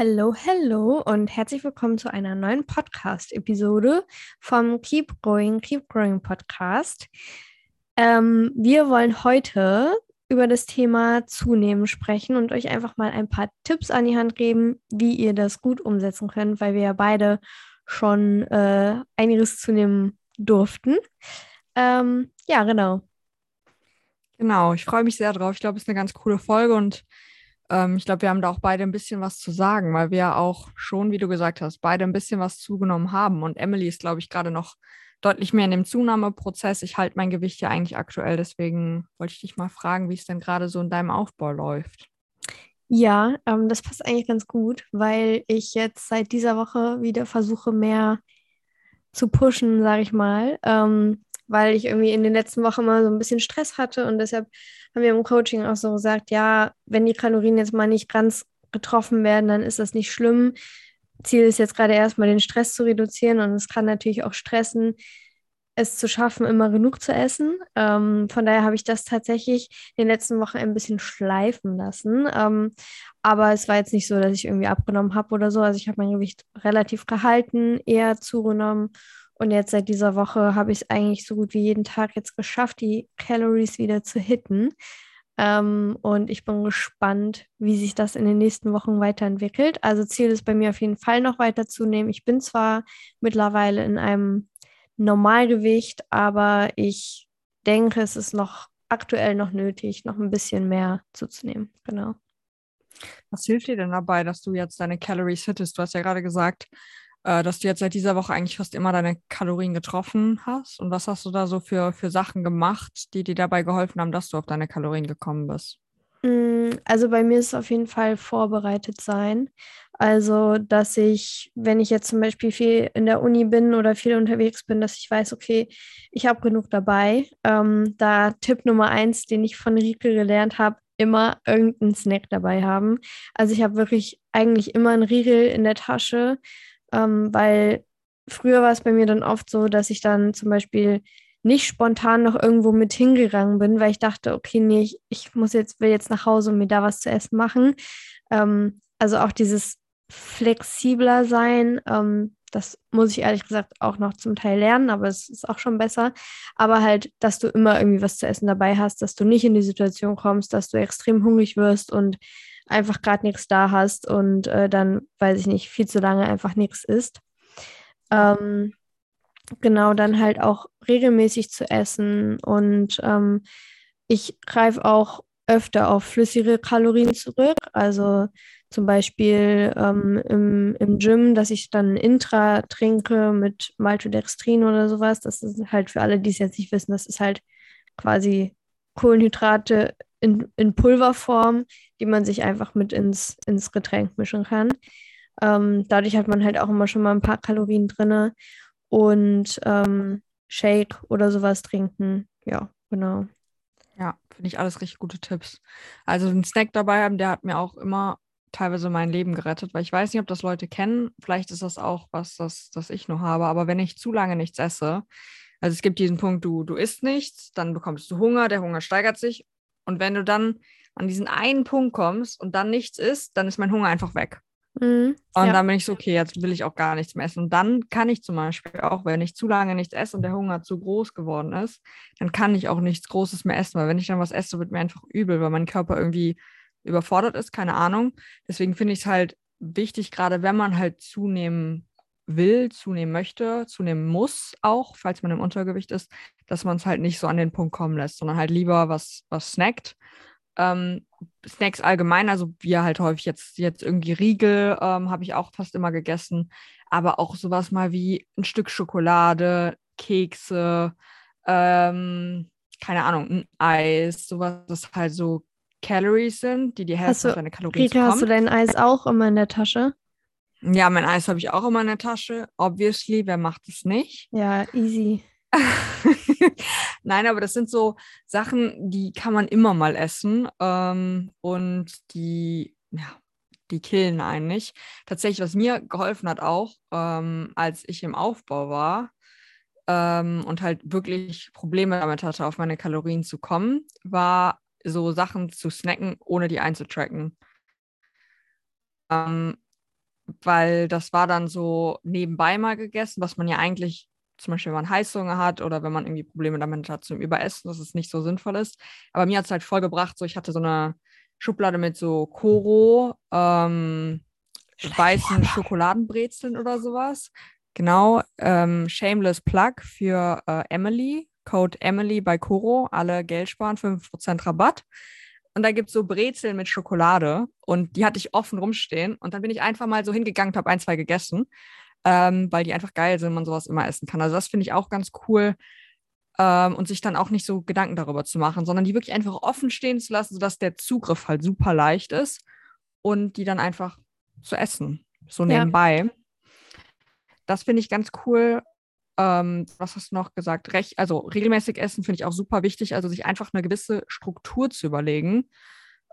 Hallo, hallo und herzlich willkommen zu einer neuen Podcast-Episode vom Keep Growing, Keep Growing Podcast. Ähm, wir wollen heute über das Thema Zunehmen sprechen und euch einfach mal ein paar Tipps an die Hand geben, wie ihr das gut umsetzen könnt, weil wir ja beide schon äh, einiges zunehmen durften. Ähm, ja, genau. Genau, ich freue mich sehr drauf. Ich glaube, es ist eine ganz coole Folge und ähm, ich glaube, wir haben da auch beide ein bisschen was zu sagen, weil wir auch schon, wie du gesagt hast, beide ein bisschen was zugenommen haben. Und Emily ist, glaube ich, gerade noch deutlich mehr in dem Zunahmeprozess. Ich halte mein Gewicht ja eigentlich aktuell, deswegen wollte ich dich mal fragen, wie es denn gerade so in deinem Aufbau läuft. Ja, ähm, das passt eigentlich ganz gut, weil ich jetzt seit dieser Woche wieder versuche, mehr zu pushen, sage ich mal. Ähm, weil ich irgendwie in den letzten Wochen mal so ein bisschen Stress hatte und deshalb haben wir im Coaching auch so gesagt, ja, wenn die Kalorien jetzt mal nicht ganz getroffen werden, dann ist das nicht schlimm. Ziel ist jetzt gerade erstmal den Stress zu reduzieren und es kann natürlich auch stressen, es zu schaffen, immer genug zu essen. Ähm, von daher habe ich das tatsächlich in den letzten Wochen ein bisschen schleifen lassen. Ähm, aber es war jetzt nicht so, dass ich irgendwie abgenommen habe oder so. Also ich habe mein Gewicht relativ gehalten, eher zugenommen und jetzt seit dieser Woche habe ich es eigentlich so gut wie jeden Tag jetzt geschafft, die Calories wieder zu hitten. Ähm, und ich bin gespannt, wie sich das in den nächsten Wochen weiterentwickelt. Also Ziel ist bei mir auf jeden Fall noch weiter zunehmen. Ich bin zwar mittlerweile in einem Normalgewicht, aber ich denke, es ist noch aktuell noch nötig, noch ein bisschen mehr zuzunehmen. Genau. Was hilft dir denn dabei, dass du jetzt deine Calories hittest? Du hast ja gerade gesagt, äh, dass du jetzt seit dieser Woche eigentlich fast immer deine Kalorien getroffen hast. Und was hast du da so für, für Sachen gemacht, die dir dabei geholfen haben, dass du auf deine Kalorien gekommen bist? Mm, also bei mir ist es auf jeden Fall vorbereitet sein. Also, dass ich, wenn ich jetzt zum Beispiel viel in der Uni bin oder viel unterwegs bin, dass ich weiß, okay, ich habe genug dabei. Ähm, da Tipp Nummer eins, den ich von Rike gelernt habe, immer irgendeinen Snack dabei haben. Also ich habe wirklich eigentlich immer einen Riegel in der Tasche ähm, weil früher war es bei mir dann oft so, dass ich dann zum Beispiel nicht spontan noch irgendwo mit hingegangen bin, weil ich dachte, okay, nee, ich, ich muss jetzt, will jetzt nach Hause und mir da was zu essen machen. Ähm, also auch dieses flexibler sein, ähm, das muss ich ehrlich gesagt auch noch zum Teil lernen, aber es ist auch schon besser. Aber halt, dass du immer irgendwie was zu essen dabei hast, dass du nicht in die Situation kommst, dass du extrem hungrig wirst und einfach gerade nichts da hast und äh, dann, weiß ich nicht, viel zu lange einfach nichts isst. Ähm, genau, dann halt auch regelmäßig zu essen und ähm, ich greife auch öfter auf flüssige Kalorien zurück. Also zum Beispiel ähm, im, im Gym, dass ich dann Intra trinke mit Maltodextrin oder sowas. Das ist halt für alle, die es jetzt nicht wissen, das ist halt quasi Kohlenhydrate in, in Pulverform, die man sich einfach mit ins, ins Getränk mischen kann. Ähm, dadurch hat man halt auch immer schon mal ein paar Kalorien drin und ähm, Shake oder sowas trinken. Ja, genau. Ja, finde ich alles richtig gute Tipps. Also einen Snack dabei haben, der hat mir auch immer teilweise mein Leben gerettet, weil ich weiß nicht, ob das Leute kennen. Vielleicht ist das auch was, das, das ich nur habe. Aber wenn ich zu lange nichts esse, also es gibt diesen Punkt, du, du isst nichts, dann bekommst du Hunger, der Hunger steigert sich und wenn du dann an diesen einen Punkt kommst und dann nichts isst, dann ist mein Hunger einfach weg. Mhm, und ja. dann bin ich so, okay, jetzt will ich auch gar nichts mehr essen. Und dann kann ich zum Beispiel auch, wenn ich zu lange nichts esse und der Hunger zu groß geworden ist, dann kann ich auch nichts Großes mehr essen, weil wenn ich dann was esse, wird mir einfach übel, weil mein Körper irgendwie überfordert ist, keine Ahnung. Deswegen finde ich es halt wichtig, gerade wenn man halt zunehmen will, zunehmen möchte, zunehmen muss auch, falls man im Untergewicht ist, dass man es halt nicht so an den Punkt kommen lässt, sondern halt lieber was, was snackt. Ähm, Snacks allgemein, also wir halt häufig jetzt, jetzt irgendwie Riegel ähm, habe ich auch fast immer gegessen, aber auch sowas mal wie ein Stück Schokolade, Kekse, ähm, keine Ahnung, ein Eis, sowas, das halt so Calories sind, die die Hälfte auf deine Kalorien Rita, hast du dein Eis auch immer in der Tasche? Ja, mein Eis habe ich auch immer in der Tasche. Obviously, wer macht es nicht? Ja, easy. Nein, aber das sind so Sachen, die kann man immer mal essen ähm, und die, ja, die killen einen nicht. Tatsächlich, was mir geholfen hat auch, ähm, als ich im Aufbau war ähm, und halt wirklich Probleme damit hatte, auf meine Kalorien zu kommen, war so Sachen zu snacken, ohne die einzutracken. Ähm, weil das war dann so nebenbei mal gegessen, was man ja eigentlich, zum Beispiel, wenn man Heißhunger hat oder wenn man irgendwie Probleme damit hat zum Überessen, dass es nicht so sinnvoll ist. Aber mir hat es halt voll gebracht, so ich hatte so eine Schublade mit so Koro, ähm, weißen Schokoladenbrezeln oder sowas. Genau, ähm, Shameless Plug für äh, Emily, Code Emily bei Koro, alle Geld sparen, 5% Rabatt. Und da gibt es so Brezeln mit Schokolade und die hatte ich offen rumstehen. Und dann bin ich einfach mal so hingegangen, habe ein, zwei gegessen, ähm, weil die einfach geil sind, man sowas immer essen kann. Also das finde ich auch ganz cool. Ähm, und sich dann auch nicht so Gedanken darüber zu machen, sondern die wirklich einfach offen stehen zu lassen, sodass der Zugriff halt super leicht ist und die dann einfach zu essen, so nebenbei. Ja. Das finde ich ganz cool. Ähm, was hast du noch gesagt? Recht, also regelmäßig essen finde ich auch super wichtig, also sich einfach eine gewisse Struktur zu überlegen,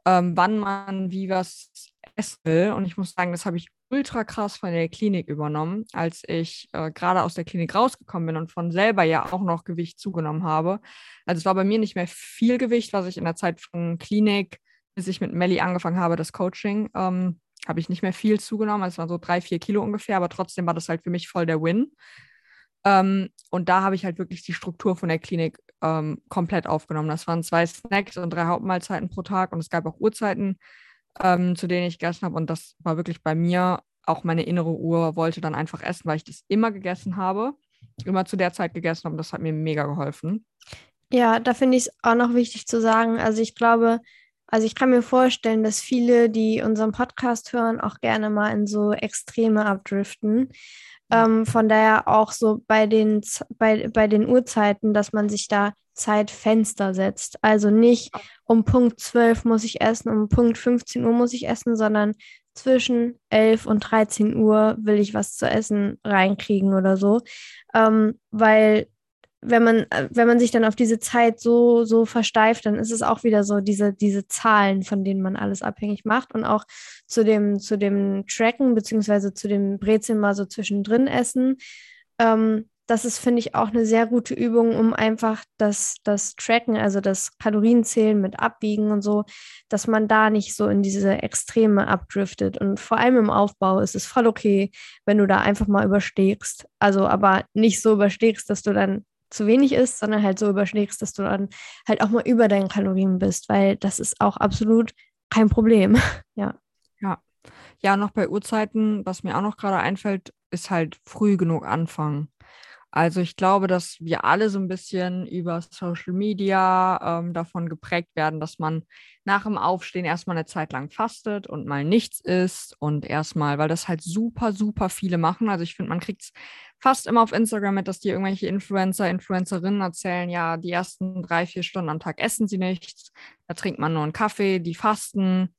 ähm, wann man wie was essen will. Und ich muss sagen, das habe ich ultra krass von der Klinik übernommen, als ich äh, gerade aus der Klinik rausgekommen bin und von selber ja auch noch Gewicht zugenommen habe. Also es war bei mir nicht mehr viel Gewicht, was ich in der Zeit von Klinik, bis ich mit Melly angefangen habe, das Coaching, ähm, habe ich nicht mehr viel zugenommen. Also es waren so drei, vier Kilo ungefähr, aber trotzdem war das halt für mich voll der Win. Ähm, und da habe ich halt wirklich die Struktur von der Klinik ähm, komplett aufgenommen. Das waren zwei Snacks und drei Hauptmahlzeiten pro Tag und es gab auch Uhrzeiten, ähm, zu denen ich gegessen habe. Und das war wirklich bei mir auch meine innere Uhr, wollte dann einfach essen, weil ich das immer gegessen habe, immer zu der Zeit gegessen habe. Und das hat mir mega geholfen. Ja, da finde ich es auch noch wichtig zu sagen. Also ich glaube, also ich kann mir vorstellen, dass viele, die unseren Podcast hören, auch gerne mal in so Extreme abdriften. Ähm, von daher auch so bei den, bei, bei den Uhrzeiten, dass man sich da Zeitfenster setzt. Also nicht um Punkt 12 muss ich essen, um Punkt 15 Uhr muss ich essen, sondern zwischen 11 und 13 Uhr will ich was zu essen reinkriegen oder so. Ähm, weil wenn man, äh, wenn man sich dann auf diese Zeit so, so versteift, dann ist es auch wieder so diese, diese Zahlen, von denen man alles abhängig macht. Und auch zu dem, zu dem Tracken, beziehungsweise zu dem Brezeln mal so zwischendrin essen. Ähm, das ist, finde ich, auch eine sehr gute Übung, um einfach das, das Tracken, also das Kalorienzählen mit Abwiegen und so, dass man da nicht so in diese Extreme abdriftet. Und vor allem im Aufbau ist es voll okay, wenn du da einfach mal überstegst. Also aber nicht so überstegst, dass du dann zu wenig isst, sondern halt so überschlägst, dass du dann halt auch mal über deinen Kalorien bist, weil das ist auch absolut kein Problem. ja. Ja. Ja, noch bei Uhrzeiten, was mir auch noch gerade einfällt, ist halt früh genug anfangen. Also ich glaube, dass wir alle so ein bisschen über Social Media ähm, davon geprägt werden, dass man nach dem Aufstehen erstmal eine Zeit lang fastet und mal nichts isst und erstmal, weil das halt super, super viele machen. Also ich finde, man kriegt es fast immer auf Instagram mit, dass die irgendwelche Influencer, Influencerinnen erzählen, ja, die ersten drei, vier Stunden am Tag essen sie nichts, da trinkt man nur einen Kaffee, die fasten.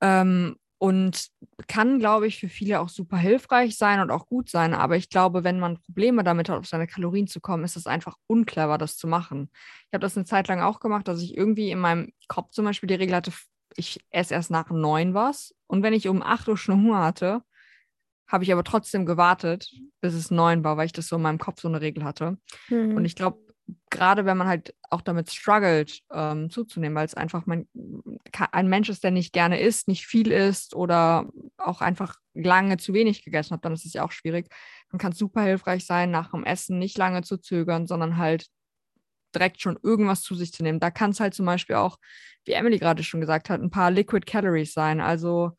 Ähm, und kann, glaube ich, für viele auch super hilfreich sein und auch gut sein. Aber ich glaube, wenn man Probleme damit hat, auf seine Kalorien zu kommen, ist es einfach unclever, das zu machen. Ich habe das eine Zeit lang auch gemacht, dass ich irgendwie in meinem Kopf zum Beispiel die Regel hatte, ich esse erst nach neun was. Und wenn ich um acht Uhr schon Hunger hatte, habe ich aber trotzdem gewartet, bis es neun war, weil ich das so in meinem Kopf so eine Regel hatte. Mhm. Und ich glaube, gerade wenn man halt auch damit struggelt, ähm, zuzunehmen, weil es einfach man, ein Mensch ist, der nicht gerne isst, nicht viel isst oder auch einfach lange zu wenig gegessen hat, dann ist es ja auch schwierig. Dann kann es super hilfreich sein, nach dem Essen nicht lange zu zögern, sondern halt direkt schon irgendwas zu sich zu nehmen. Da kann es halt zum Beispiel auch, wie Emily gerade schon gesagt hat, ein paar Liquid Calories sein. Also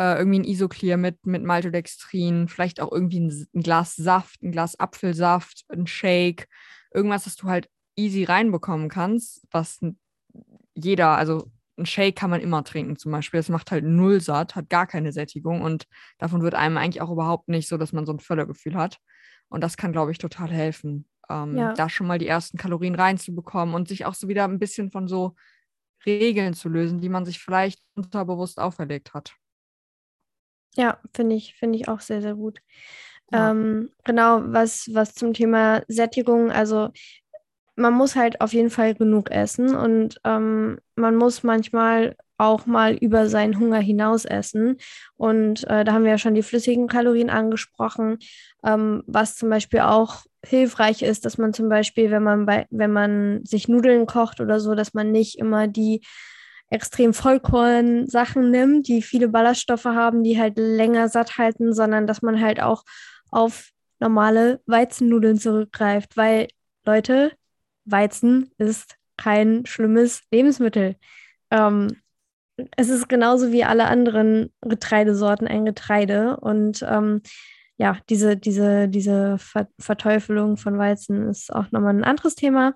äh, irgendwie ein Isoclear mit, mit Maltodextrin, vielleicht auch irgendwie ein, ein Glas Saft, ein Glas Apfelsaft, ein Shake irgendwas, das du halt easy reinbekommen kannst, was jeder, also ein Shake kann man immer trinken zum Beispiel. Das macht halt null satt, hat gar keine Sättigung und davon wird einem eigentlich auch überhaupt nicht so, dass man so ein Völlergefühl hat. Und das kann, glaube ich, total helfen, ähm, ja. da schon mal die ersten Kalorien reinzubekommen und sich auch so wieder ein bisschen von so Regeln zu lösen, die man sich vielleicht unterbewusst auferlegt hat. Ja, finde ich, finde ich auch sehr, sehr gut. Ähm, genau, was, was zum Thema Sättigung, also man muss halt auf jeden Fall genug essen und ähm, man muss manchmal auch mal über seinen Hunger hinaus essen. Und äh, da haben wir ja schon die flüssigen Kalorien angesprochen, ähm, was zum Beispiel auch hilfreich ist, dass man zum Beispiel, wenn man bei, wenn man sich Nudeln kocht oder so, dass man nicht immer die extrem Vollkorn-Sachen nimmt, die viele Ballaststoffe haben, die halt länger satt halten, sondern dass man halt auch auf normale Weizennudeln zurückgreift, weil Leute, Weizen ist kein schlimmes Lebensmittel. Ähm, es ist genauso wie alle anderen Getreidesorten ein Getreide und ähm, ja, diese, diese, diese Ver Verteufelung von Weizen ist auch nochmal ein anderes Thema.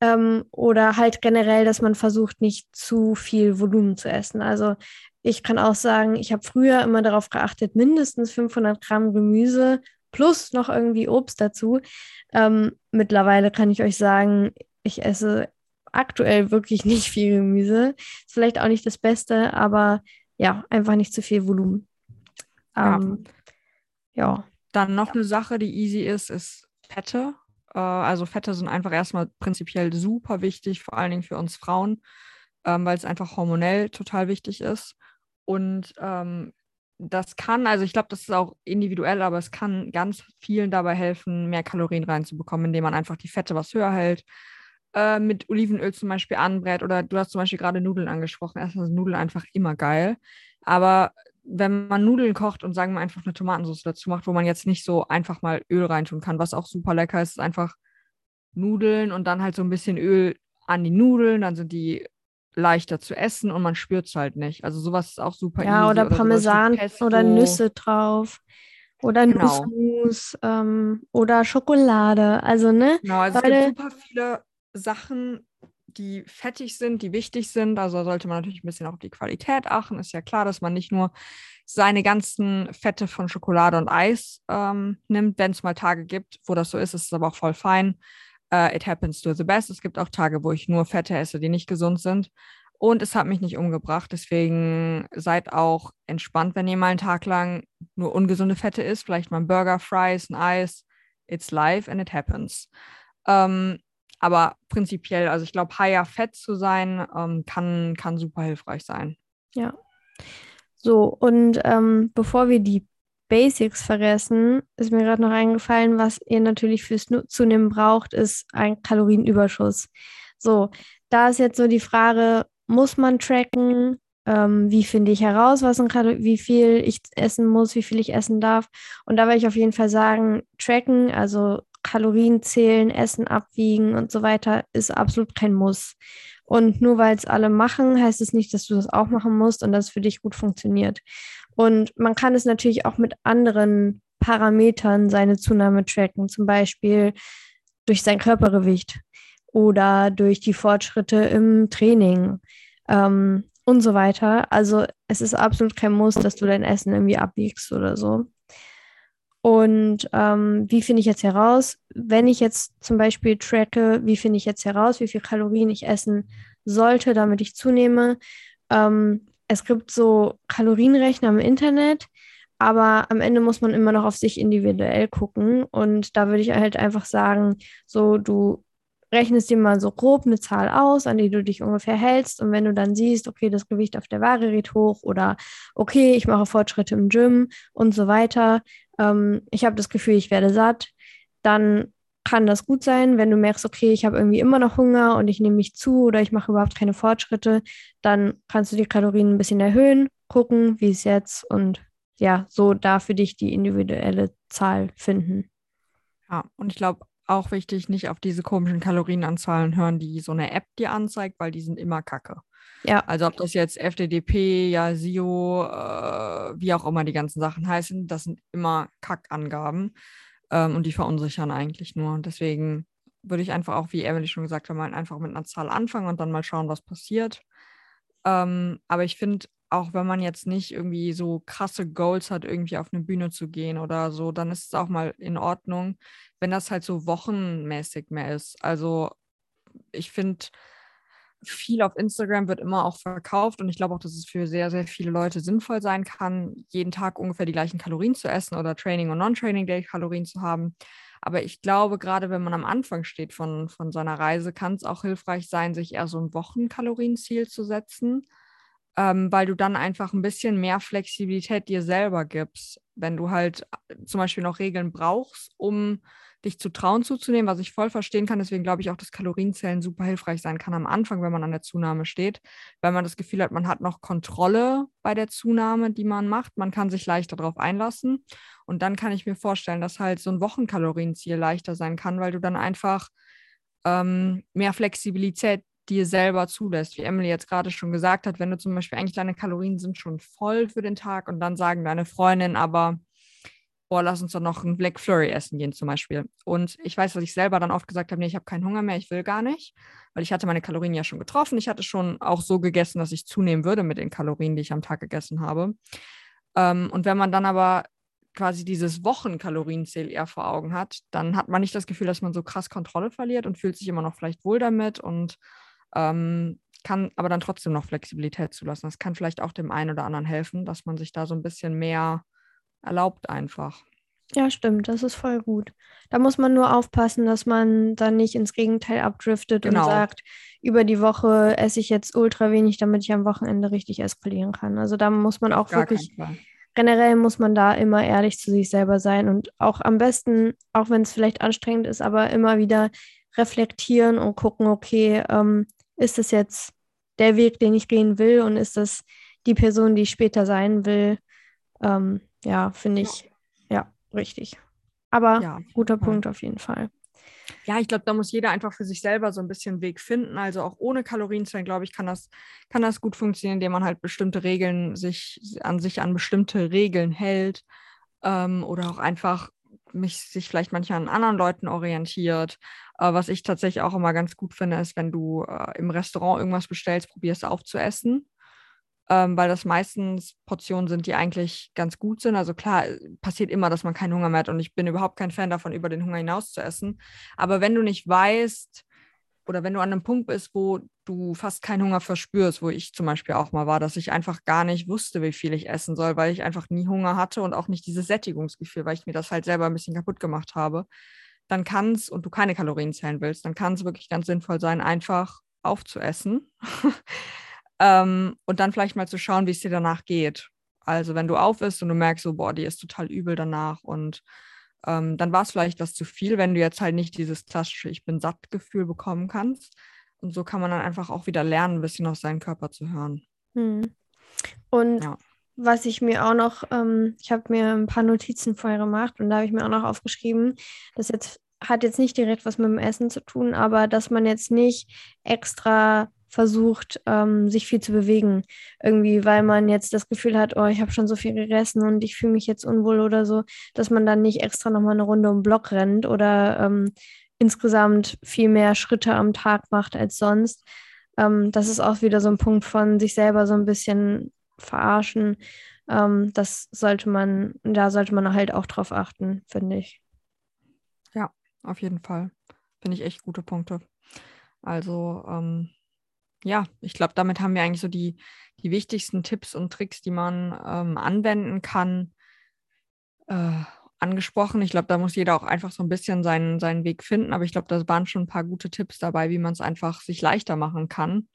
Ähm, oder halt generell, dass man versucht, nicht zu viel Volumen zu essen. Also ich kann auch sagen, ich habe früher immer darauf geachtet, mindestens 500 Gramm Gemüse plus noch irgendwie Obst dazu. Ähm, mittlerweile kann ich euch sagen, ich esse aktuell wirklich nicht viel Gemüse. Ist vielleicht auch nicht das Beste, aber ja, einfach nicht zu viel Volumen. Ähm, ja. Ja. Dann noch eine Sache, die easy ist, ist Fette. Äh, also Fette sind einfach erstmal prinzipiell super wichtig, vor allen Dingen für uns Frauen, ähm, weil es einfach hormonell total wichtig ist. Und ähm, das kann, also ich glaube, das ist auch individuell, aber es kann ganz vielen dabei helfen, mehr Kalorien reinzubekommen, indem man einfach die Fette was höher hält, äh, mit Olivenöl zum Beispiel anbrät oder du hast zum Beispiel gerade Nudeln angesprochen. Erstmal sind Nudeln einfach immer geil. Aber wenn man Nudeln kocht und sagen wir einfach eine Tomatensauce dazu macht, wo man jetzt nicht so einfach mal Öl reintun kann, was auch super lecker ist, ist einfach Nudeln und dann halt so ein bisschen Öl an die Nudeln, dann sind die leichter zu essen und man spürt es halt nicht. Also sowas ist auch super Ja, easy. oder, oder Parmesan oder Nüsse drauf. Oder genau. Nussmus ähm, oder Schokolade. Also, ne? Genau, also Weil, es gibt super viele Sachen, die fettig sind, die wichtig sind. Also sollte man natürlich ein bisschen auf die Qualität achten. Ist ja klar, dass man nicht nur seine ganzen Fette von Schokolade und Eis ähm, nimmt, wenn es mal Tage gibt, wo das so ist. ist es aber auch voll fein. Uh, it happens to the best. Es gibt auch Tage, wo ich nur Fette esse, die nicht gesund sind. Und es hat mich nicht umgebracht. Deswegen seid auch entspannt, wenn ihr mal einen Tag lang nur ungesunde Fette isst. Vielleicht mal ein Burger, Fries, ein Eis. It's life and it happens. Ähm, aber prinzipiell, also ich glaube, higher fett zu sein, ähm, kann, kann super hilfreich sein. Ja. So, und ähm, bevor wir die Basics vergessen, ist mir gerade noch eingefallen, was ihr natürlich fürs Zunehmen braucht, ist ein Kalorienüberschuss. So, da ist jetzt so die Frage, muss man tracken? Ähm, wie finde ich heraus, was ein wie viel ich essen muss, wie viel ich essen darf? Und da werde ich auf jeden Fall sagen, tracken, also Kalorien zählen, Essen abwiegen und so weiter, ist absolut kein Muss. Und nur weil es alle machen, heißt es nicht, dass du das auch machen musst und dass es für dich gut funktioniert. Und man kann es natürlich auch mit anderen Parametern seine Zunahme tracken, zum Beispiel durch sein Körpergewicht oder durch die Fortschritte im Training ähm, und so weiter. Also es ist absolut kein Muss, dass du dein Essen irgendwie abwiegst oder so. Und ähm, wie finde ich jetzt heraus, wenn ich jetzt zum Beispiel tracke, wie finde ich jetzt heraus, wie viel Kalorien ich essen sollte, damit ich zunehme? Ähm, es gibt so Kalorienrechner im Internet, aber am Ende muss man immer noch auf sich individuell gucken. Und da würde ich halt einfach sagen, so du rechnest dir mal so grob eine Zahl aus, an die du dich ungefähr hältst. Und wenn du dann siehst, okay, das Gewicht auf der Waage geht hoch oder okay, ich mache Fortschritte im Gym und so weiter, ähm, ich habe das Gefühl, ich werde satt, dann kann das gut sein. Wenn du merkst, okay, ich habe irgendwie immer noch Hunger und ich nehme mich zu oder ich mache überhaupt keine Fortschritte, dann kannst du die Kalorien ein bisschen erhöhen, gucken, wie es jetzt und ja, so da für dich die individuelle Zahl finden. Ja, und ich glaube, auch wichtig, nicht auf diese komischen Kalorienanzahlen hören, die so eine App dir anzeigt, weil die sind immer kacke. Ja. Also ob das jetzt FDDP, ja, SIO, äh, wie auch immer die ganzen Sachen heißen, das sind immer Kackangaben ähm, und die verunsichern eigentlich nur. Und deswegen würde ich einfach auch, wie Emily schon gesagt hat, mal einfach mit einer Zahl anfangen und dann mal schauen, was passiert. Ähm, aber ich finde, auch wenn man jetzt nicht irgendwie so krasse Goals hat, irgendwie auf eine Bühne zu gehen oder so, dann ist es auch mal in Ordnung, wenn das halt so wochenmäßig mehr ist. Also ich finde, viel auf Instagram wird immer auch verkauft und ich glaube auch, dass es für sehr, sehr viele Leute sinnvoll sein kann, jeden Tag ungefähr die gleichen Kalorien zu essen oder Training und Non-Training Day Kalorien zu haben. Aber ich glaube, gerade wenn man am Anfang steht von, von seiner Reise, kann es auch hilfreich sein, sich eher so ein Wochenkalorienziel zu setzen, ähm, weil du dann einfach ein bisschen mehr Flexibilität dir selber gibst. Wenn du halt äh, zum Beispiel noch Regeln brauchst, um dich zu trauen zuzunehmen, was ich voll verstehen kann. Deswegen glaube ich auch, dass Kalorienzellen super hilfreich sein kann am Anfang, wenn man an der Zunahme steht, weil man das Gefühl hat, man hat noch Kontrolle bei der Zunahme, die man macht. Man kann sich leichter darauf einlassen. Und dann kann ich mir vorstellen, dass halt so ein Wochenkalorienziel leichter sein kann, weil du dann einfach ähm, mehr Flexibilität dir selber zulässt. Wie Emily jetzt gerade schon gesagt hat, wenn du zum Beispiel eigentlich deine Kalorien sind schon voll für den Tag und dann sagen deine Freundin aber, boah, lass uns doch noch ein Black Flurry essen gehen zum Beispiel. Und ich weiß, dass ich selber dann oft gesagt habe, nee, ich habe keinen Hunger mehr, ich will gar nicht, weil ich hatte meine Kalorien ja schon getroffen. Ich hatte schon auch so gegessen, dass ich zunehmen würde mit den Kalorien, die ich am Tag gegessen habe. Ähm, und wenn man dann aber quasi dieses Wochenkalorienziel eher vor Augen hat, dann hat man nicht das Gefühl, dass man so krass Kontrolle verliert und fühlt sich immer noch vielleicht wohl damit und ähm, kann aber dann trotzdem noch Flexibilität zulassen. Das kann vielleicht auch dem einen oder anderen helfen, dass man sich da so ein bisschen mehr erlaubt einfach. Ja, stimmt, das ist voll gut. Da muss man nur aufpassen, dass man dann nicht ins Gegenteil abdriftet genau. und sagt, über die Woche esse ich jetzt ultra wenig, damit ich am Wochenende richtig eskalieren kann. Also da muss man auch wirklich, generell muss man da immer ehrlich zu sich selber sein und auch am besten, auch wenn es vielleicht anstrengend ist, aber immer wieder reflektieren und gucken, okay, ähm, ist das jetzt der Weg, den ich gehen will und ist das die Person, die ich später sein will? Ähm, ja, finde ich, ja. ja, richtig. Aber ja, guter Fall. Punkt auf jeden Fall. Ja, ich glaube, da muss jeder einfach für sich selber so ein bisschen Weg finden. Also auch ohne Kalorienzellen, glaube ich, kann das, kann das gut funktionieren, indem man halt bestimmte Regeln sich an sich an bestimmte Regeln hält ähm, oder auch einfach mich sich vielleicht manchmal an anderen Leuten orientiert. Äh, was ich tatsächlich auch immer ganz gut finde, ist, wenn du äh, im Restaurant irgendwas bestellst, probierst aufzuessen. Ähm, weil das meistens Portionen sind, die eigentlich ganz gut sind. Also klar, äh, passiert immer, dass man keinen Hunger mehr hat und ich bin überhaupt kein Fan davon, über den Hunger hinaus zu essen. Aber wenn du nicht weißt, oder wenn du an einem Punkt bist, wo du fast keinen Hunger verspürst, wo ich zum Beispiel auch mal war, dass ich einfach gar nicht wusste, wie viel ich essen soll, weil ich einfach nie Hunger hatte und auch nicht dieses Sättigungsgefühl, weil ich mir das halt selber ein bisschen kaputt gemacht habe, dann kann es, und du keine Kalorien zählen willst, dann kann es wirklich ganz sinnvoll sein, einfach aufzuessen ähm, und dann vielleicht mal zu schauen, wie es dir danach geht. Also wenn du auf und du merkst so, boah, die ist total übel danach und ähm, dann war es vielleicht was zu viel, wenn du jetzt halt nicht dieses klassische Ich bin satt Gefühl bekommen kannst. Und so kann man dann einfach auch wieder lernen, ein bisschen auf seinen Körper zu hören. Hm. Und ja. was ich mir auch noch, ähm, ich habe mir ein paar Notizen vorher gemacht und da habe ich mir auch noch aufgeschrieben, das jetzt hat jetzt nicht direkt was mit dem Essen zu tun, aber dass man jetzt nicht extra versucht, ähm, sich viel zu bewegen. Irgendwie, weil man jetzt das Gefühl hat, oh, ich habe schon so viel gegessen und ich fühle mich jetzt unwohl oder so, dass man dann nicht extra nochmal eine Runde um den Block rennt oder ähm, insgesamt viel mehr Schritte am Tag macht als sonst. Ähm, das ist auch wieder so ein Punkt von sich selber so ein bisschen verarschen. Ähm, das sollte man, da sollte man halt auch drauf achten, finde ich. Ja, auf jeden Fall. Finde ich echt gute Punkte. Also, ähm, ja, ich glaube, damit haben wir eigentlich so die, die wichtigsten Tipps und Tricks, die man ähm, anwenden kann, äh, angesprochen. Ich glaube, da muss jeder auch einfach so ein bisschen seinen, seinen Weg finden. Aber ich glaube, da waren schon ein paar gute Tipps dabei, wie man es einfach sich leichter machen kann.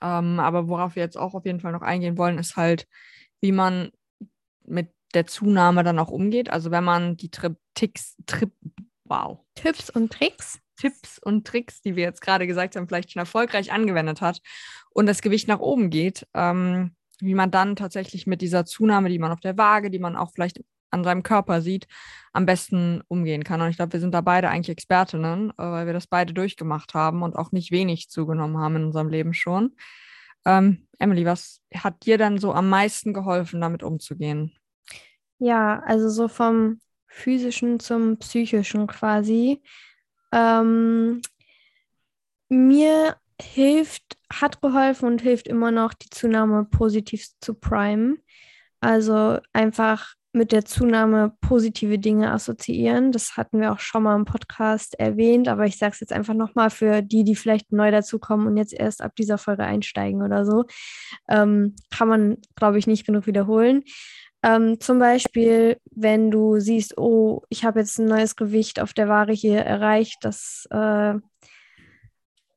Ähm, aber worauf wir jetzt auch auf jeden Fall noch eingehen wollen, ist halt, wie man mit der Zunahme dann auch umgeht. Also wenn man die Trip, Ticks, Trip, wow. Tipps und Tricks Tipps und Tricks, die wir jetzt gerade gesagt haben, vielleicht schon erfolgreich angewendet hat und das Gewicht nach oben geht, ähm, wie man dann tatsächlich mit dieser Zunahme, die man auf der Waage, die man auch vielleicht an seinem Körper sieht, am besten umgehen kann. Und ich glaube, wir sind da beide eigentlich Expertinnen, äh, weil wir das beide durchgemacht haben und auch nicht wenig zugenommen haben in unserem Leben schon. Ähm, Emily, was hat dir dann so am meisten geholfen, damit umzugehen? Ja, also so vom physischen zum psychischen quasi. Ähm, mir hilft, hat geholfen und hilft immer noch, die Zunahme positiv zu primen. Also einfach mit der Zunahme positive Dinge assoziieren. Das hatten wir auch schon mal im Podcast erwähnt, aber ich sage es jetzt einfach nochmal für die, die vielleicht neu dazukommen und jetzt erst ab dieser Folge einsteigen oder so. Ähm, kann man, glaube ich, nicht genug wiederholen. Ähm, zum Beispiel, wenn du siehst, oh, ich habe jetzt ein neues Gewicht auf der Ware hier erreicht, das äh,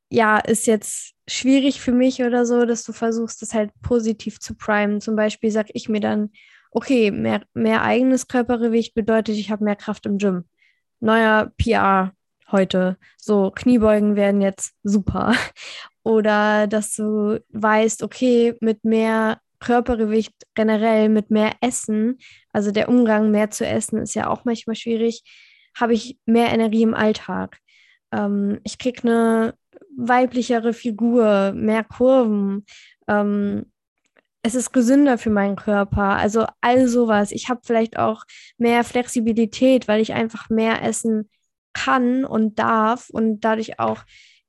ja ist jetzt schwierig für mich oder so, dass du versuchst, das halt positiv zu primen. Zum Beispiel sage ich mir dann, okay, mehr, mehr eigenes Körpergewicht bedeutet, ich habe mehr Kraft im Gym. neuer PR heute. So, Kniebeugen werden jetzt super. Oder dass du weißt, okay, mit mehr Körpergewicht generell, mit mehr Essen, also der Umgang mehr zu essen, ist ja auch manchmal schwierig, habe ich mehr Energie im Alltag. Ähm, ich kriege eine weiblichere Figur, mehr Kurven. Ähm, es ist gesünder für meinen Körper. Also all sowas. Ich habe vielleicht auch mehr Flexibilität, weil ich einfach mehr essen kann und darf und dadurch auch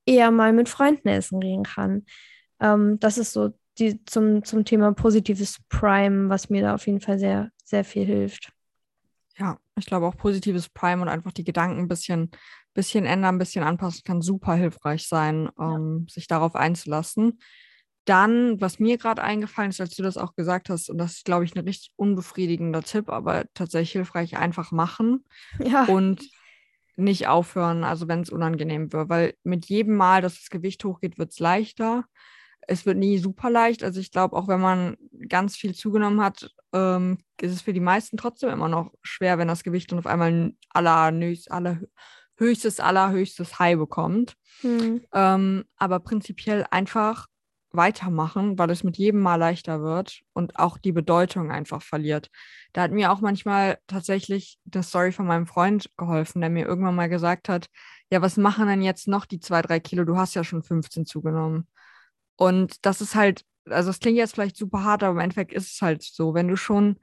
eher mal mit Freunden essen gehen kann. Ähm, das ist so die, zum, zum Thema positives Prime, was mir da auf jeden Fall sehr, sehr viel hilft. Ja, ich glaube auch positives Prime und einfach die Gedanken ein bisschen, bisschen ändern, ein bisschen anpassen kann super hilfreich sein, ähm, ja. sich darauf einzulassen. Dann, was mir gerade eingefallen ist, als du das auch gesagt hast, und das ist, glaube ich, ein richtig unbefriedigender Tipp, aber tatsächlich hilfreich, einfach machen. Ja. Und nicht aufhören, also wenn es unangenehm wird, weil mit jedem Mal, dass das Gewicht hochgeht, wird es leichter. Es wird nie super leicht. Also ich glaube, auch wenn man ganz viel zugenommen hat, ähm, ist es für die meisten trotzdem immer noch schwer, wenn das Gewicht dann auf einmal ein allerhöchstes, allerhöchstes, allerhöchstes High bekommt. Hm. Ähm, aber prinzipiell einfach weitermachen, weil es mit jedem Mal leichter wird und auch die Bedeutung einfach verliert. Da hat mir auch manchmal tatsächlich eine Story von meinem Freund geholfen, der mir irgendwann mal gesagt hat, ja, was machen denn jetzt noch die zwei, drei Kilo? Du hast ja schon 15 zugenommen. Und das ist halt, also es klingt jetzt vielleicht super hart, aber im Endeffekt ist es halt so, wenn du schon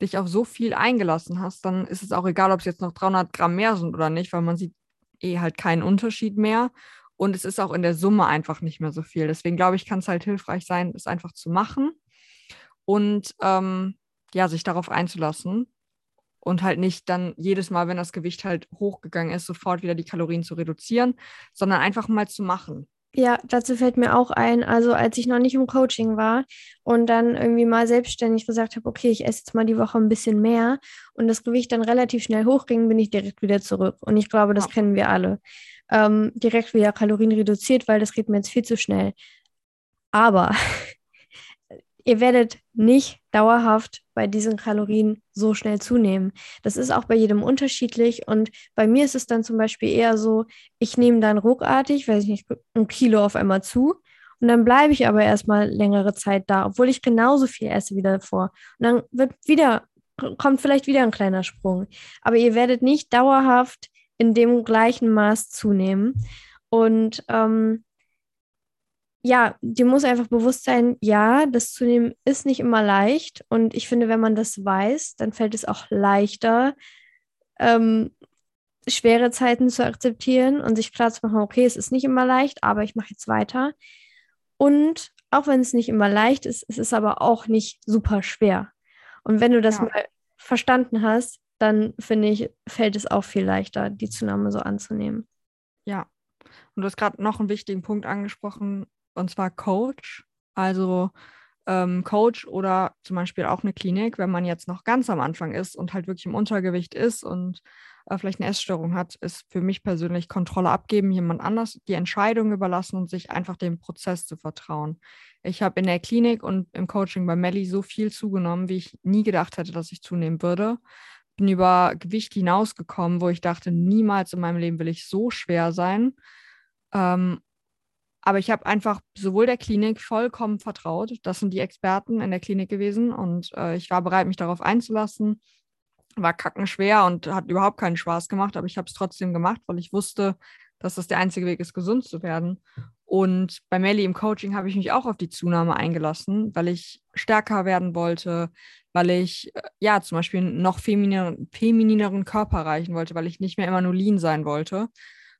dich auf so viel eingelassen hast, dann ist es auch egal, ob es jetzt noch 300 Gramm mehr sind oder nicht, weil man sieht eh halt keinen Unterschied mehr. Und es ist auch in der Summe einfach nicht mehr so viel. Deswegen glaube ich, kann es halt hilfreich sein, es einfach zu machen und ähm, ja, sich darauf einzulassen und halt nicht dann jedes Mal, wenn das Gewicht halt hochgegangen ist, sofort wieder die Kalorien zu reduzieren, sondern einfach mal zu machen. Ja, dazu fällt mir auch ein, also als ich noch nicht im Coaching war und dann irgendwie mal selbstständig gesagt habe, okay, ich esse jetzt mal die Woche ein bisschen mehr und das Gewicht dann relativ schnell hochging, bin ich direkt wieder zurück. Und ich glaube, das kennen wir alle ähm, direkt wieder Kalorien reduziert, weil das geht mir jetzt viel zu schnell. Aber ihr werdet nicht dauerhaft bei diesen Kalorien so schnell zunehmen. Das ist auch bei jedem unterschiedlich. Und bei mir ist es dann zum Beispiel eher so, ich nehme dann ruckartig, weiß ich nicht, ein Kilo auf einmal zu. Und dann bleibe ich aber erstmal längere Zeit da, obwohl ich genauso viel esse wie davor. Und dann wird wieder, kommt vielleicht wieder ein kleiner Sprung. Aber ihr werdet nicht dauerhaft in dem gleichen Maß zunehmen. Und ähm, ja, dir muss einfach bewusst sein, ja, das Zunehmen ist nicht immer leicht. Und ich finde, wenn man das weiß, dann fällt es auch leichter, ähm, schwere Zeiten zu akzeptieren und sich klar zu machen, okay, es ist nicht immer leicht, aber ich mache jetzt weiter. Und auch wenn es nicht immer leicht ist, es ist aber auch nicht super schwer. Und wenn du das ja. mal verstanden hast, dann finde ich, fällt es auch viel leichter, die Zunahme so anzunehmen. Ja. Und du hast gerade noch einen wichtigen Punkt angesprochen, und zwar Coach. Also ähm, Coach oder zum Beispiel auch eine Klinik, wenn man jetzt noch ganz am Anfang ist und halt wirklich im Untergewicht ist und äh, vielleicht eine Essstörung hat, ist für mich persönlich Kontrolle abgeben, jemand anders die Entscheidung überlassen und sich einfach dem Prozess zu vertrauen. Ich habe in der Klinik und im Coaching bei Melly so viel zugenommen, wie ich nie gedacht hätte, dass ich zunehmen würde bin über Gewicht hinausgekommen, wo ich dachte, niemals in meinem Leben will ich so schwer sein. Ähm, aber ich habe einfach sowohl der Klinik vollkommen vertraut. Das sind die Experten in der Klinik gewesen und äh, ich war bereit, mich darauf einzulassen. War kackenschwer und hat überhaupt keinen Spaß gemacht, aber ich habe es trotzdem gemacht, weil ich wusste, dass das der einzige Weg ist, gesund zu werden. Und bei Melly im Coaching habe ich mich auch auf die Zunahme eingelassen, weil ich stärker werden wollte, weil ich äh, ja zum Beispiel noch feminineren, feminineren Körper erreichen wollte, weil ich nicht mehr immer nur lean sein wollte.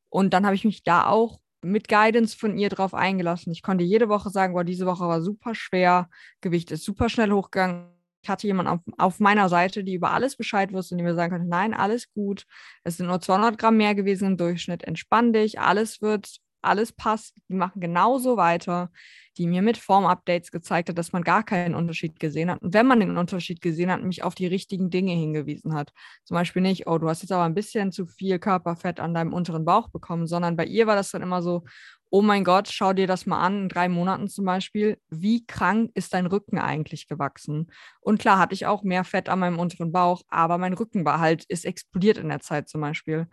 Und dann habe ich mich da auch mit Guidance von ihr drauf eingelassen. Ich konnte jede Woche sagen, boah, diese Woche war super schwer, Gewicht ist super schnell hochgegangen. Ich hatte jemanden auf, auf meiner Seite, die über alles Bescheid wusste und die mir sagen konnte, nein, alles gut. Es sind nur 200 Gramm mehr gewesen im Durchschnitt. Entspann dich, alles wird, alles passt. Die machen genauso weiter. Die mir mit Formupdates gezeigt hat, dass man gar keinen Unterschied gesehen hat. Und wenn man den Unterschied gesehen hat, mich auf die richtigen Dinge hingewiesen hat. Zum Beispiel nicht, oh, du hast jetzt aber ein bisschen zu viel Körperfett an deinem unteren Bauch bekommen, sondern bei ihr war das dann immer so, oh mein Gott, schau dir das mal an, in drei Monaten zum Beispiel, wie krank ist dein Rücken eigentlich gewachsen? Und klar hatte ich auch mehr Fett an meinem unteren Bauch, aber mein Rücken war halt, ist explodiert in der Zeit zum Beispiel.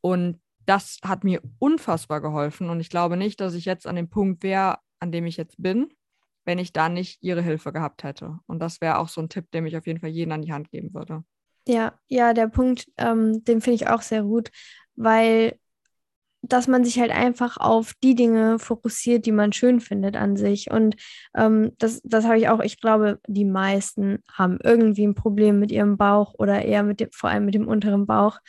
Und das hat mir unfassbar geholfen. Und ich glaube nicht, dass ich jetzt an dem Punkt wäre, an dem ich jetzt bin, wenn ich da nicht ihre Hilfe gehabt hätte. Und das wäre auch so ein Tipp, den ich auf jeden Fall jeden an die Hand geben würde. Ja, ja, der Punkt, ähm, den finde ich auch sehr gut, weil dass man sich halt einfach auf die Dinge fokussiert, die man schön findet an sich. Und ähm, das, das habe ich auch, ich glaube, die meisten haben irgendwie ein Problem mit ihrem Bauch oder eher mit dem, vor allem mit dem unteren Bauch.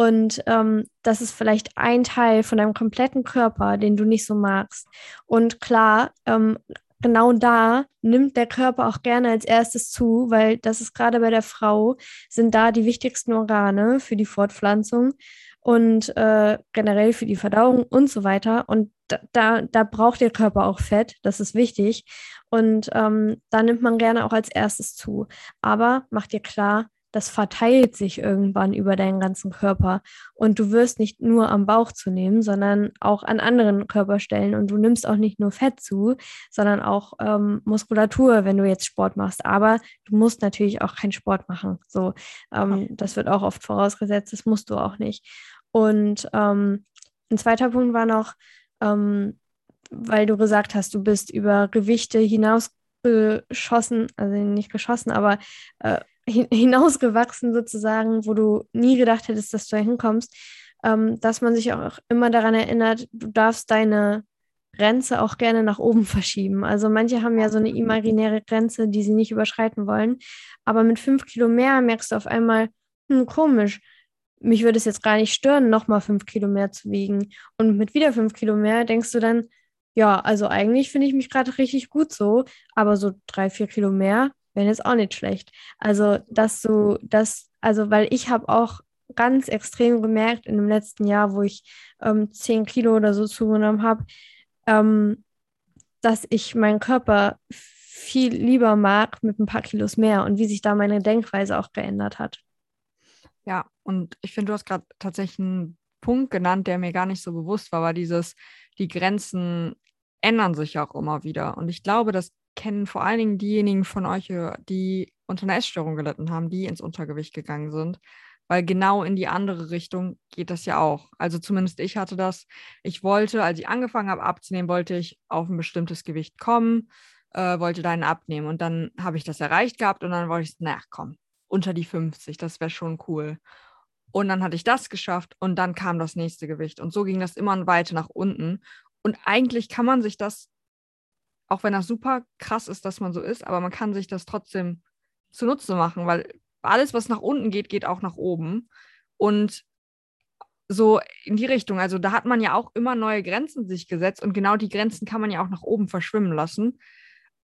Und ähm, das ist vielleicht ein Teil von deinem kompletten Körper, den du nicht so magst. Und klar, ähm, genau da nimmt der Körper auch gerne als erstes zu, weil das ist gerade bei der Frau, sind da die wichtigsten Organe für die Fortpflanzung und äh, generell für die Verdauung und so weiter. Und da, da, braucht der Körper auch Fett, das ist wichtig. Und ähm, da nimmt man gerne auch als erstes zu. Aber mach dir klar, das verteilt sich irgendwann über deinen ganzen Körper. Und du wirst nicht nur am Bauch zunehmen, sondern auch an anderen Körperstellen. Und du nimmst auch nicht nur Fett zu, sondern auch ähm, Muskulatur, wenn du jetzt Sport machst. Aber du musst natürlich auch keinen Sport machen. So, ähm, das wird auch oft vorausgesetzt, das musst du auch nicht. Und ähm, ein zweiter Punkt war noch, ähm, weil du gesagt hast, du bist über Gewichte hinausgeschossen, also nicht geschossen, aber äh, hinausgewachsen sozusagen, wo du nie gedacht hättest, dass du da hinkommst, ähm, dass man sich auch immer daran erinnert, du darfst deine Grenze auch gerne nach oben verschieben. Also manche haben ja so eine imaginäre Grenze, die sie nicht überschreiten wollen. Aber mit fünf Kilo mehr merkst du auf einmal, hm, komisch, mich würde es jetzt gar nicht stören, nochmal fünf Kilo mehr zu wiegen. Und mit wieder fünf Kilo mehr denkst du dann, ja, also eigentlich finde ich mich gerade richtig gut so, aber so drei, vier Kilo mehr wären jetzt auch nicht schlecht. Also, dass du das, also, weil ich habe auch ganz extrem gemerkt in dem letzten Jahr, wo ich ähm, 10 Kilo oder so zugenommen habe, ähm, dass ich meinen Körper viel lieber mag mit ein paar Kilos mehr und wie sich da meine Denkweise auch geändert hat. Ja, und ich finde, du hast gerade tatsächlich einen Punkt genannt, der mir gar nicht so bewusst war, war dieses, die Grenzen ändern sich auch immer wieder. Und ich glaube, das kennen vor allen Dingen diejenigen von euch, äh, die unter einer Essstörung gelitten haben, die ins Untergewicht gegangen sind. Weil genau in die andere Richtung geht das ja auch. Also zumindest ich hatte das. Ich wollte, als ich angefangen habe abzunehmen, wollte ich auf ein bestimmtes Gewicht kommen, äh, wollte dann abnehmen. Und dann habe ich das erreicht gehabt und dann wollte ich, na komm, unter die 50, das wäre schon cool. Und dann hatte ich das geschafft und dann kam das nächste Gewicht. Und so ging das immer weiter nach unten. Und eigentlich kann man sich das auch wenn das super krass ist, dass man so ist, aber man kann sich das trotzdem zunutze machen, weil alles, was nach unten geht, geht auch nach oben. Und so in die Richtung, also da hat man ja auch immer neue Grenzen sich gesetzt und genau die Grenzen kann man ja auch nach oben verschwimmen lassen.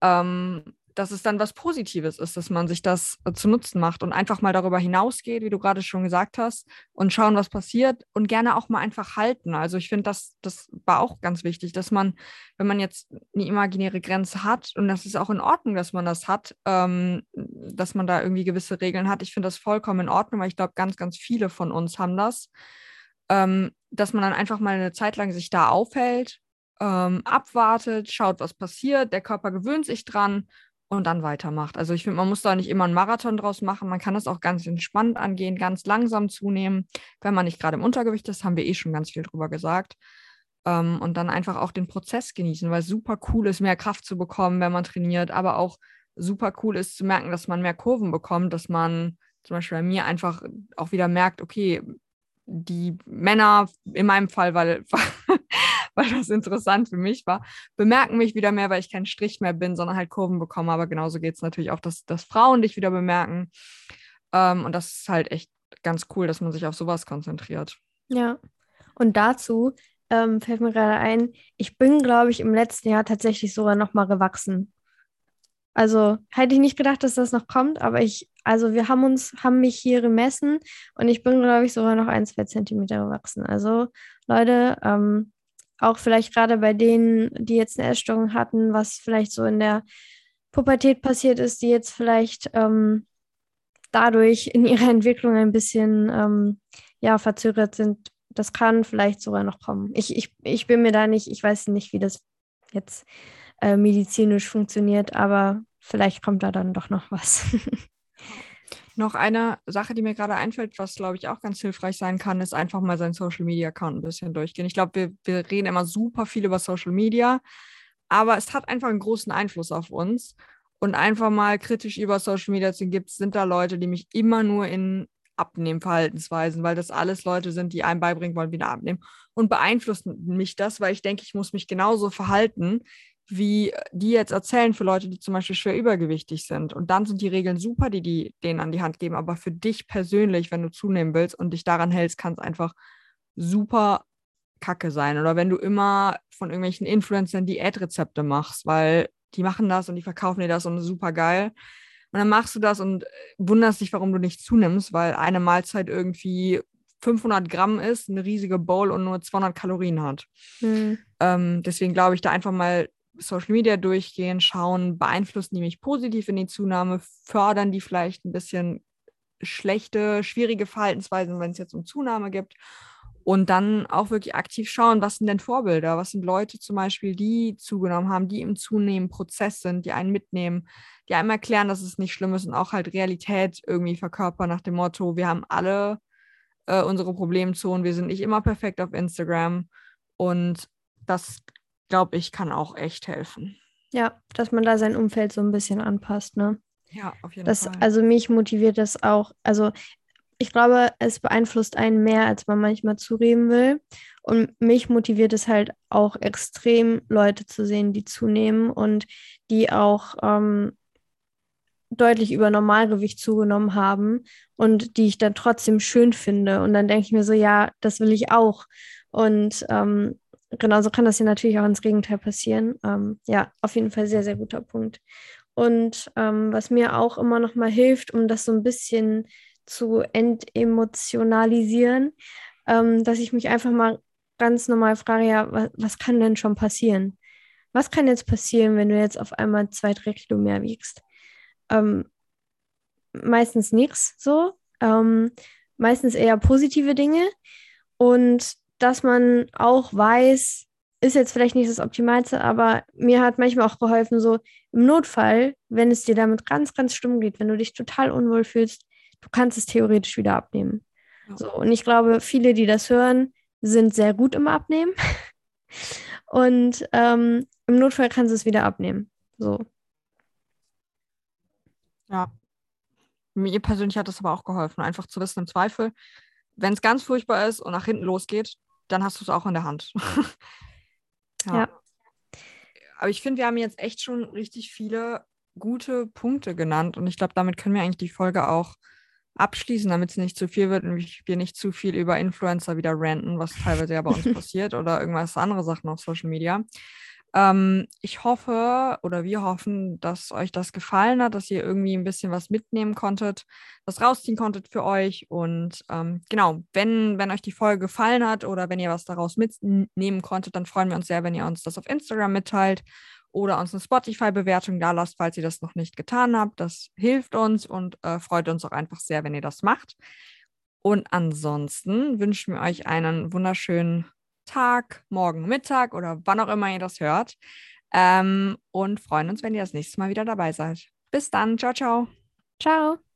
Ähm, dass es dann was Positives ist, dass man sich das äh, zu Nutzen macht und einfach mal darüber hinausgeht, wie du gerade schon gesagt hast, und schauen, was passiert und gerne auch mal einfach halten. Also ich finde, das, das war auch ganz wichtig, dass man, wenn man jetzt eine imaginäre Grenze hat, und das ist auch in Ordnung, dass man das hat, ähm, dass man da irgendwie gewisse Regeln hat. Ich finde das vollkommen in Ordnung, weil ich glaube, ganz, ganz viele von uns haben das, ähm, dass man dann einfach mal eine Zeit lang sich da aufhält, ähm, abwartet, schaut, was passiert, der Körper gewöhnt sich dran und dann weitermacht. Also ich finde, man muss da nicht immer einen Marathon draus machen. Man kann das auch ganz entspannt angehen, ganz langsam zunehmen, wenn man nicht gerade im Untergewicht ist, haben wir eh schon ganz viel drüber gesagt. Ähm, und dann einfach auch den Prozess genießen, weil es super cool ist, mehr Kraft zu bekommen, wenn man trainiert, aber auch super cool ist zu merken, dass man mehr Kurven bekommt, dass man zum Beispiel bei mir einfach auch wieder merkt, okay, die Männer in meinem Fall, weil, weil das interessant für mich war, bemerken mich wieder mehr, weil ich kein Strich mehr bin, sondern halt Kurven bekomme. Aber genauso geht es natürlich auch, dass, dass Frauen dich wieder bemerken. Ähm, und das ist halt echt ganz cool, dass man sich auf sowas konzentriert. Ja. Und dazu ähm, fällt mir gerade ein, ich bin, glaube ich, im letzten Jahr tatsächlich sogar nochmal gewachsen. Also hätte ich nicht gedacht, dass das noch kommt, aber ich, also wir haben uns, haben mich hier gemessen und ich bin, glaube ich, sogar noch ein, zwei Zentimeter gewachsen. Also Leute, ähm, auch vielleicht gerade bei denen, die jetzt eine Essstörung hatten, was vielleicht so in der Pubertät passiert ist, die jetzt vielleicht ähm, dadurch in ihrer Entwicklung ein bisschen ähm, ja, verzögert sind. Das kann vielleicht sogar noch kommen. Ich, ich, ich bin mir da nicht, ich weiß nicht, wie das jetzt äh, medizinisch funktioniert, aber vielleicht kommt da dann doch noch was. Noch eine Sache, die mir gerade einfällt, was glaube ich auch ganz hilfreich sein kann, ist einfach mal seinen Social Media Account ein bisschen durchgehen. Ich glaube, wir, wir reden immer super viel über Social Media, aber es hat einfach einen großen Einfluss auf uns. Und einfach mal kritisch über Social Media zu gibt, sind da Leute, die mich immer nur in abnehmen weil das alles Leute sind, die einem beibringen wollen, wieder abnehmen. Und beeinflusst mich das, weil ich denke, ich muss mich genauso verhalten, wie die jetzt erzählen für Leute, die zum Beispiel schwer übergewichtig sind. Und dann sind die Regeln super, die die denen an die Hand geben. Aber für dich persönlich, wenn du zunehmen willst und dich daran hältst, kann es einfach super kacke sein. Oder wenn du immer von irgendwelchen Influencern Diätrezepte machst, weil die machen das und die verkaufen dir das und super geil. Und dann machst du das und wunderst dich, warum du nicht zunimmst, weil eine Mahlzeit irgendwie 500 Gramm ist, eine riesige Bowl und nur 200 Kalorien hat. Mhm. Ähm, deswegen glaube ich, da einfach mal Social Media durchgehen, schauen, beeinflussen die mich positiv in die Zunahme, fördern die vielleicht ein bisschen schlechte, schwierige Verhaltensweisen, wenn es jetzt um Zunahme gibt. Und dann auch wirklich aktiv schauen, was sind denn Vorbilder? Was sind Leute zum Beispiel, die zugenommen haben, die im zunehmenden Prozess sind, die einen mitnehmen, die einem erklären, dass es nicht schlimm ist und auch halt Realität irgendwie verkörpern nach dem Motto, wir haben alle äh, unsere Problemzonen, wir sind nicht immer perfekt auf Instagram. Und das glaube ich, kann auch echt helfen. Ja, dass man da sein Umfeld so ein bisschen anpasst, ne? Ja, auf jeden das, Fall. Also mich motiviert das auch. Also ich glaube, es beeinflusst einen mehr, als man manchmal zureden will. Und mich motiviert es halt auch extrem, Leute zu sehen, die zunehmen und die auch ähm, deutlich über Normalgewicht zugenommen haben und die ich dann trotzdem schön finde. Und dann denke ich mir so, ja, das will ich auch. Und ähm, genauso kann das ja natürlich auch ins Gegenteil passieren. Ähm, ja, auf jeden Fall sehr, sehr guter Punkt. Und ähm, was mir auch immer noch mal hilft, um das so ein bisschen zu entemotionalisieren, ähm, dass ich mich einfach mal ganz normal frage, ja, was, was, kann denn schon passieren? Was kann jetzt passieren, wenn du jetzt auf einmal zwei, drei Kilo mehr wiegst? Ähm, meistens nichts so. Ähm, meistens eher positive Dinge. Und dass man auch weiß, ist jetzt vielleicht nicht das Optimalste, aber mir hat manchmal auch geholfen, so im Notfall, wenn es dir damit ganz, ganz stumm geht, wenn du dich total unwohl fühlst, du kannst es theoretisch wieder abnehmen. Ja. So, und ich glaube, viele, die das hören, sind sehr gut im Abnehmen. und ähm, im Notfall kannst du es wieder abnehmen. So. Ja. Mir persönlich hat das aber auch geholfen, einfach zu wissen, im Zweifel, wenn es ganz furchtbar ist und nach hinten losgeht, dann hast du es auch in der Hand. ja. ja. Aber ich finde, wir haben jetzt echt schon richtig viele gute Punkte genannt und ich glaube, damit können wir eigentlich die Folge auch abschließen, damit es nicht zu viel wird und wir nicht zu viel über Influencer wieder ranten, was teilweise ja bei uns passiert oder irgendwas andere Sachen auf Social Media. Ähm, ich hoffe oder wir hoffen, dass euch das gefallen hat, dass ihr irgendwie ein bisschen was mitnehmen konntet, was rausziehen konntet für euch. Und ähm, genau, wenn, wenn euch die Folge gefallen hat oder wenn ihr was daraus mitnehmen konntet, dann freuen wir uns sehr, wenn ihr uns das auf Instagram mitteilt oder uns eine Spotify-Bewertung da lasst, falls ihr das noch nicht getan habt. Das hilft uns und äh, freut uns auch einfach sehr, wenn ihr das macht. Und ansonsten wünschen wir euch einen wunderschönen Tag, morgen Mittag oder wann auch immer ihr das hört. Ähm, und freuen uns, wenn ihr das nächste Mal wieder dabei seid. Bis dann. Ciao, ciao. Ciao.